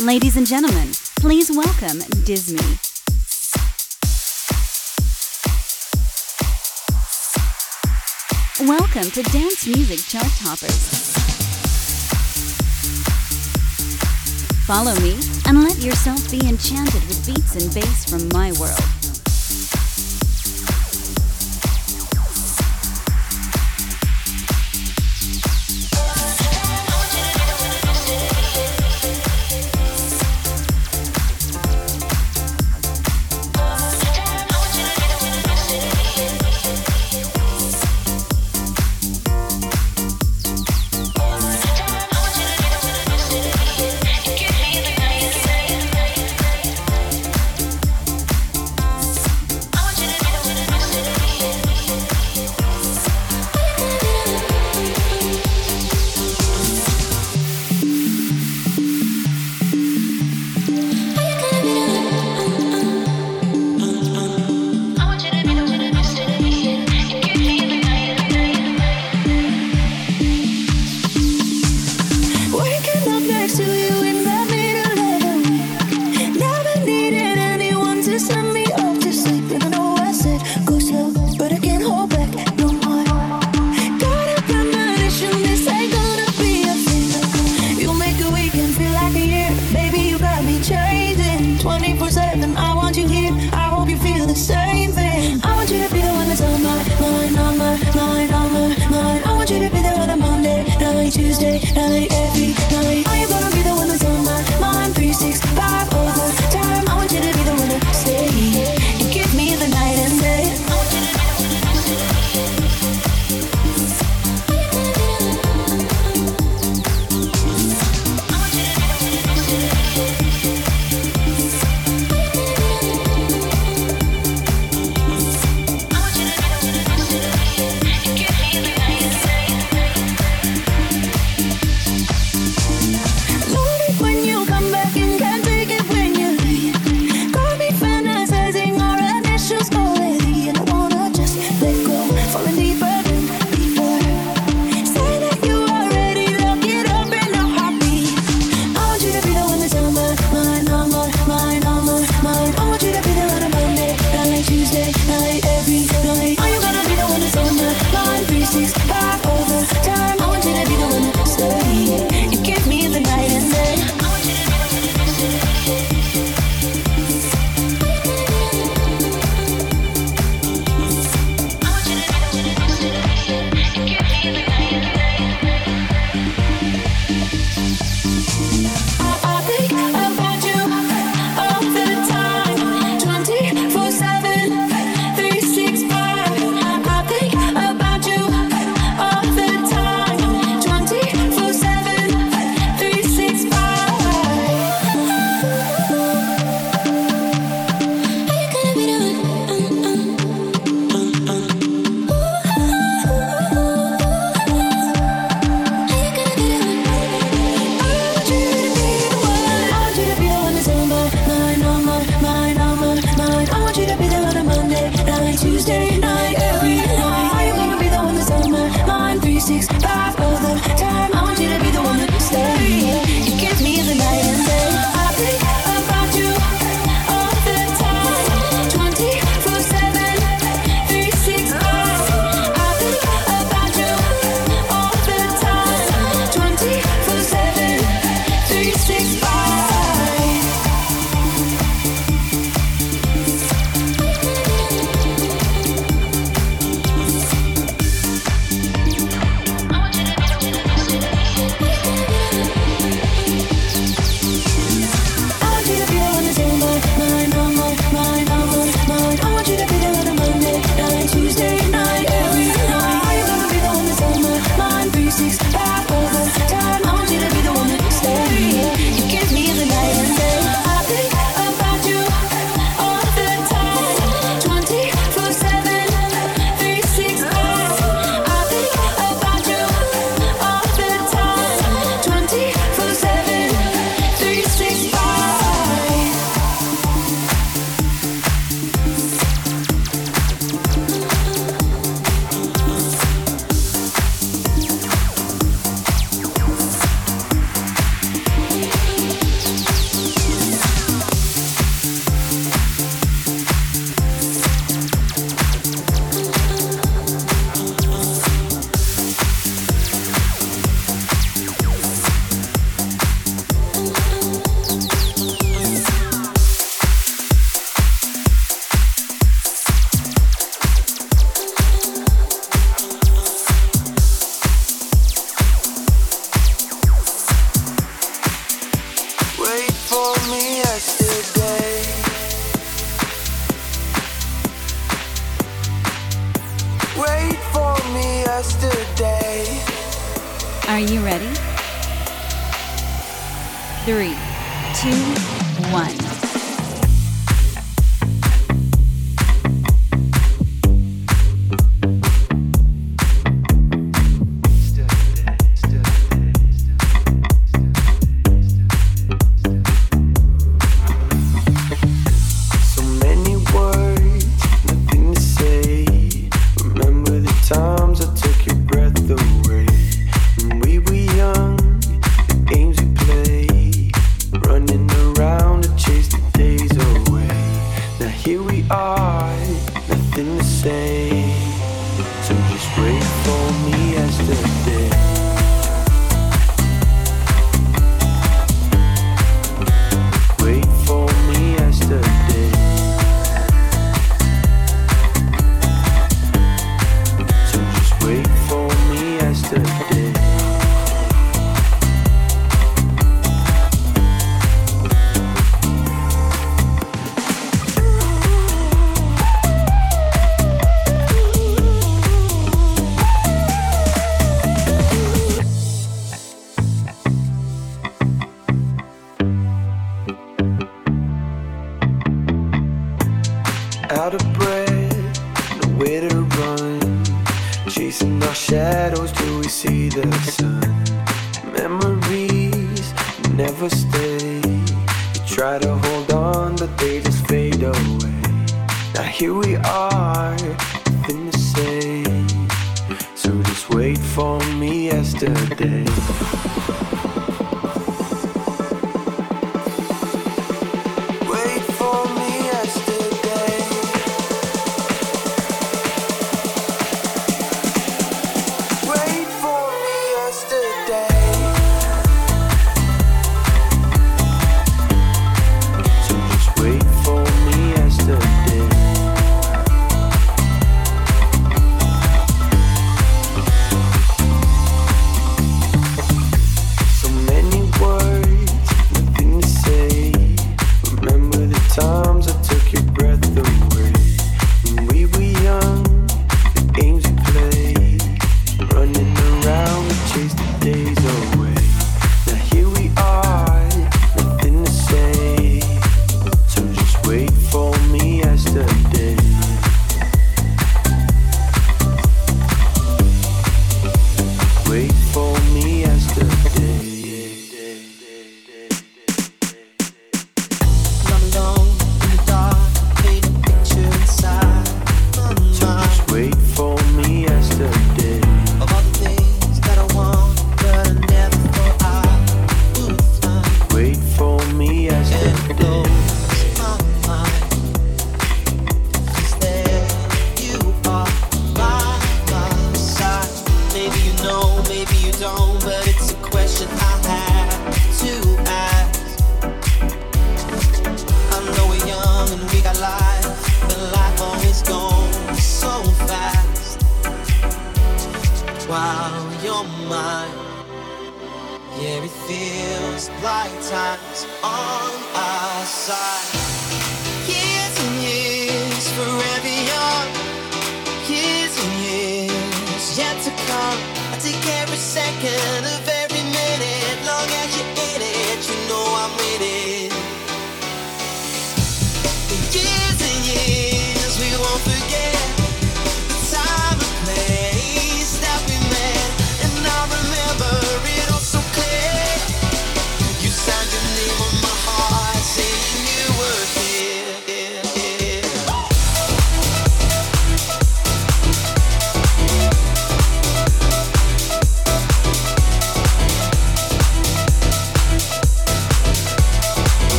Ladies and gentlemen, please welcome DisME. Welcome to Dance Music Chart Toppers. Follow me and let yourself be enchanted with beats and bass from my world.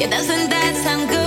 It doesn't that sound good?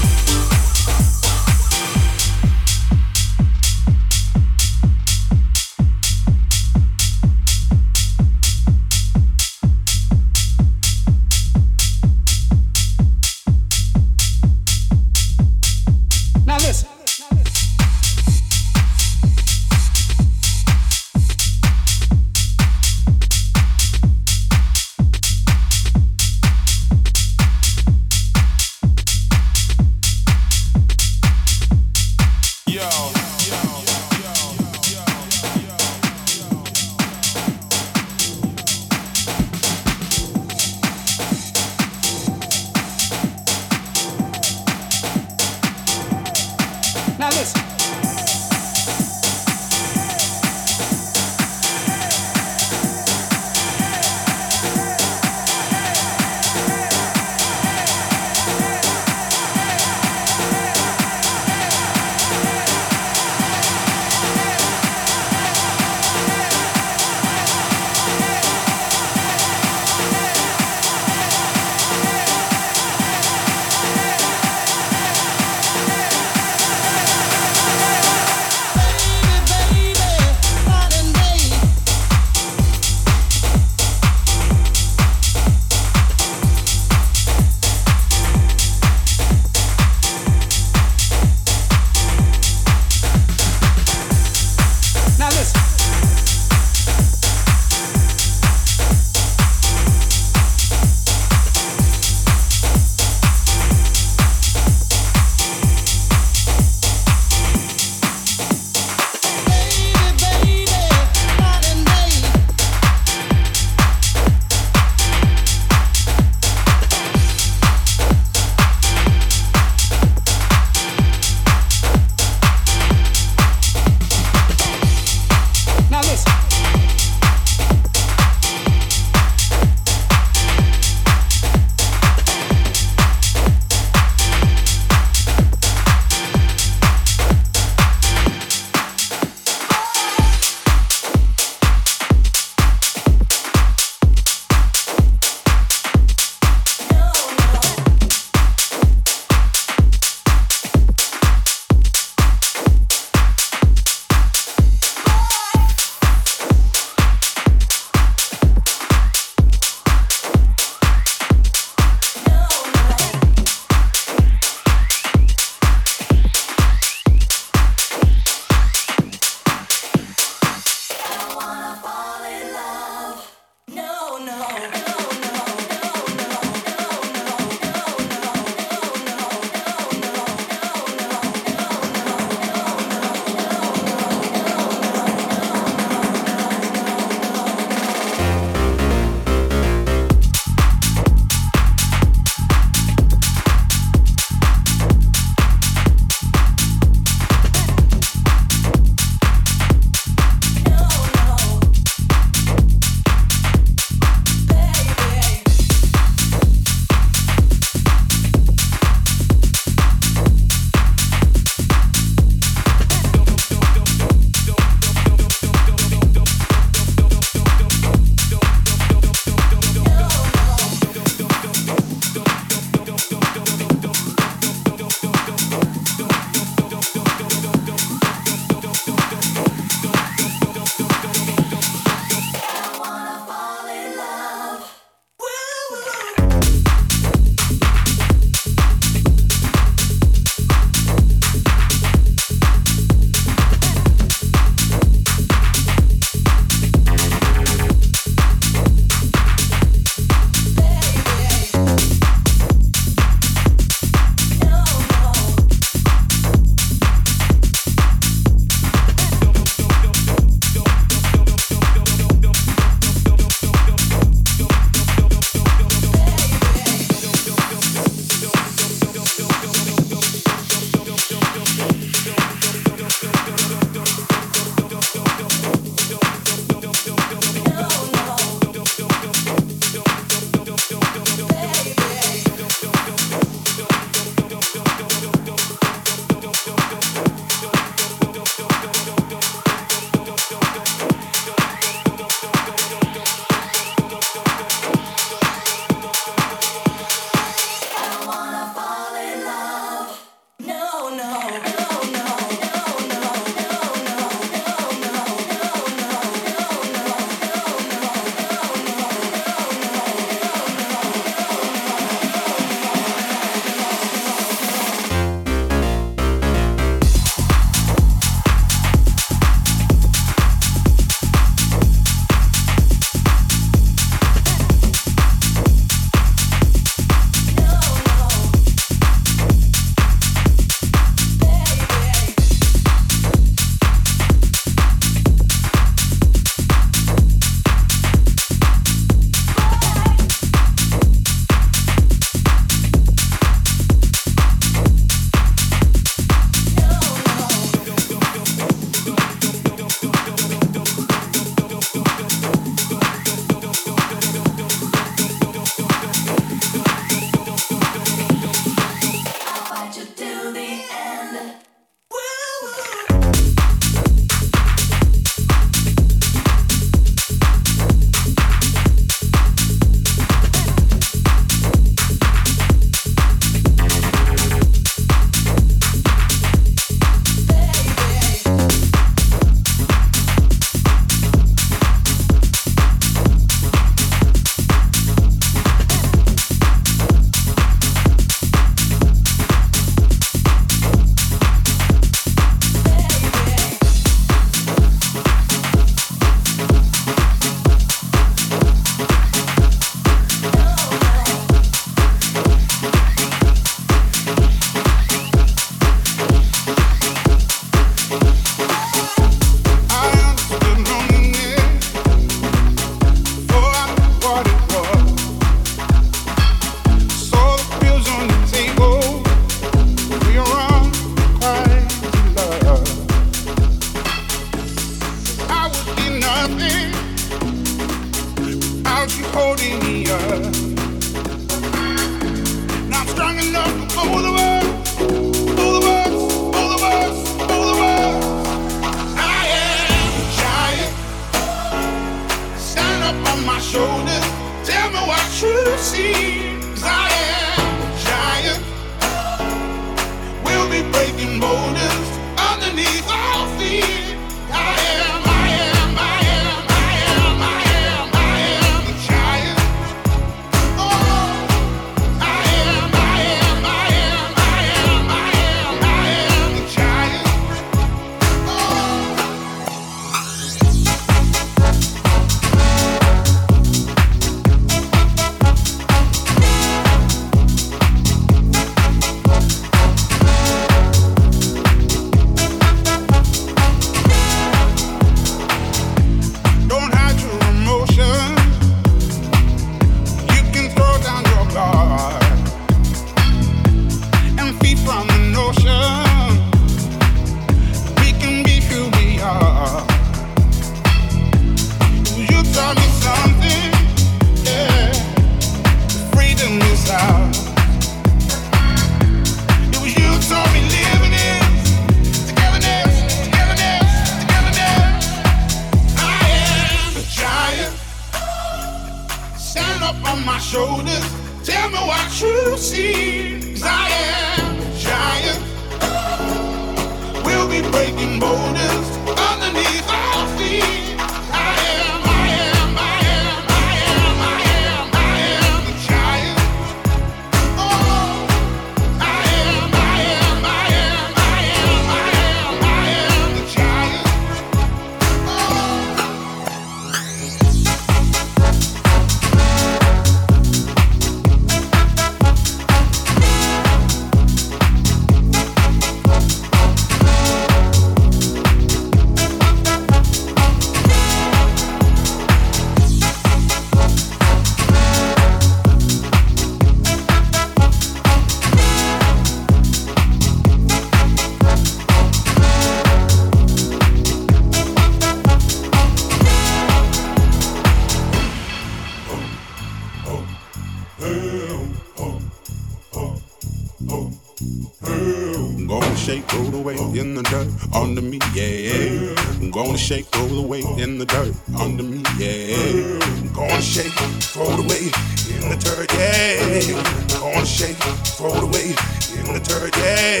under me, yeah. I'm gonna shake, throw the weight in the dirt under me, yeah. I'm gonna shake, throw the weight in the dirt, yeah. I'm gonna shake, throw the weight in the dirt, yeah.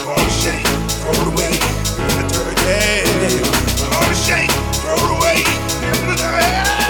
I'm gonna shake, throw the weight in the dirt, yeah. I'm gonna shake, throw the weight in the dirt.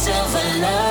silver love.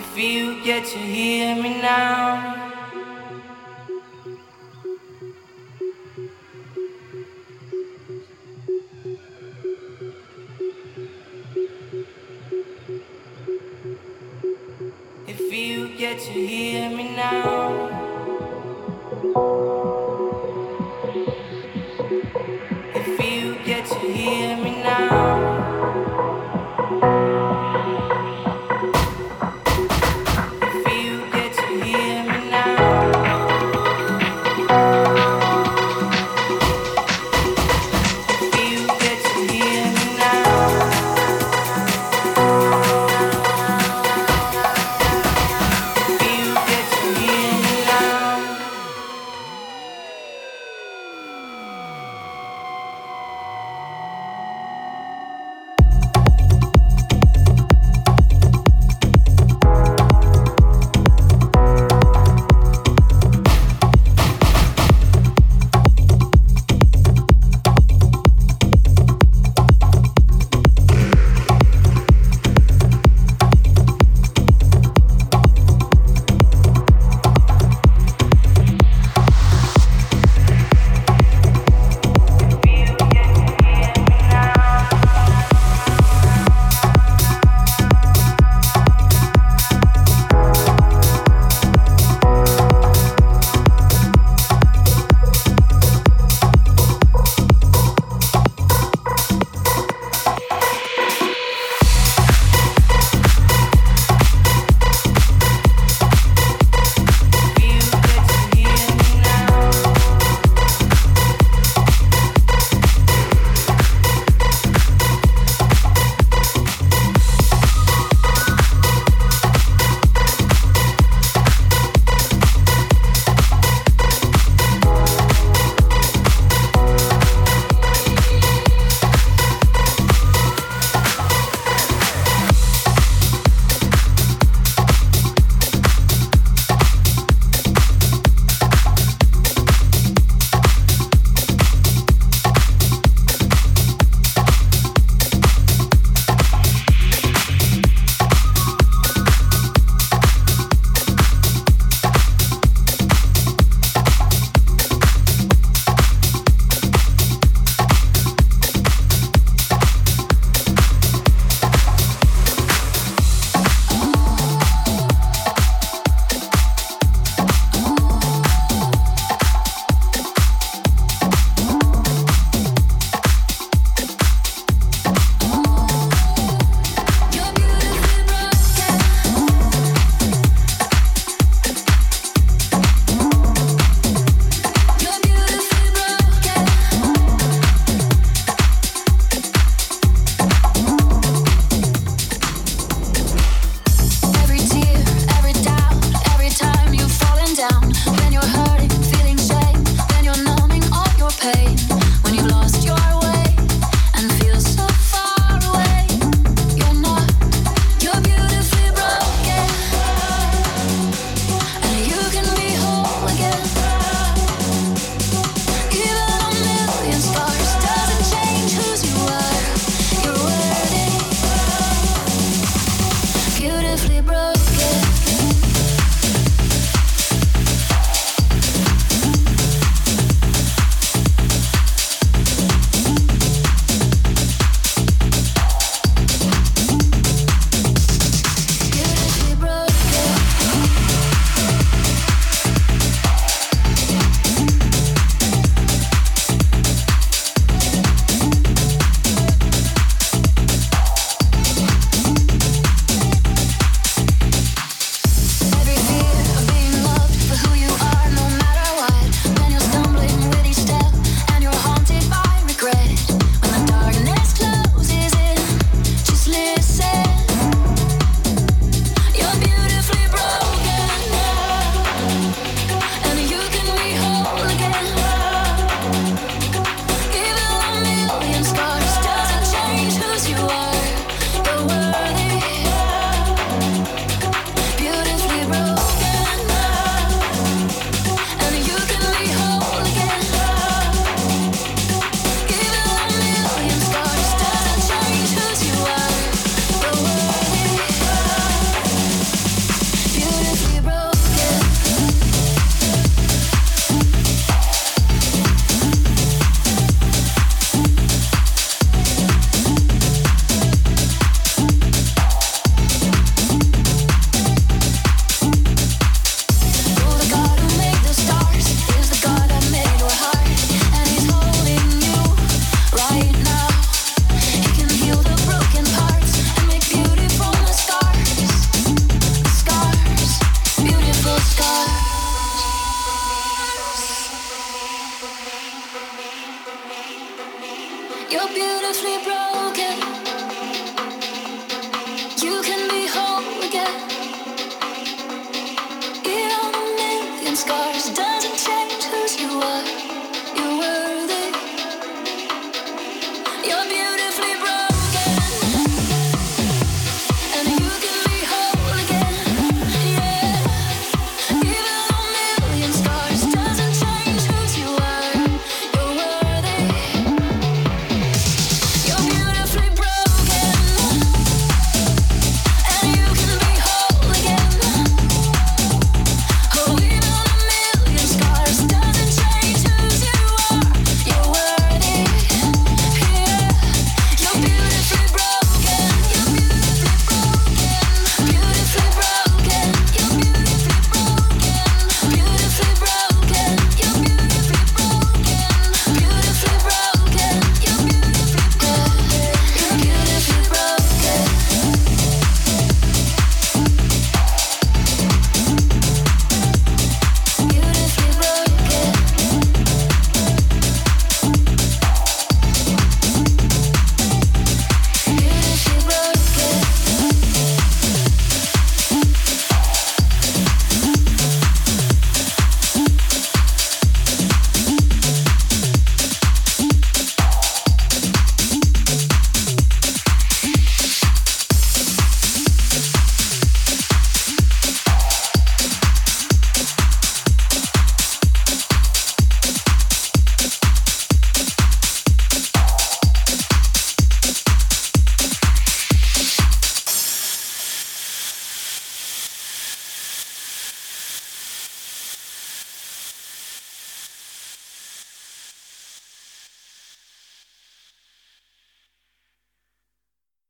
If you get to hear me now. If you get to hear me now.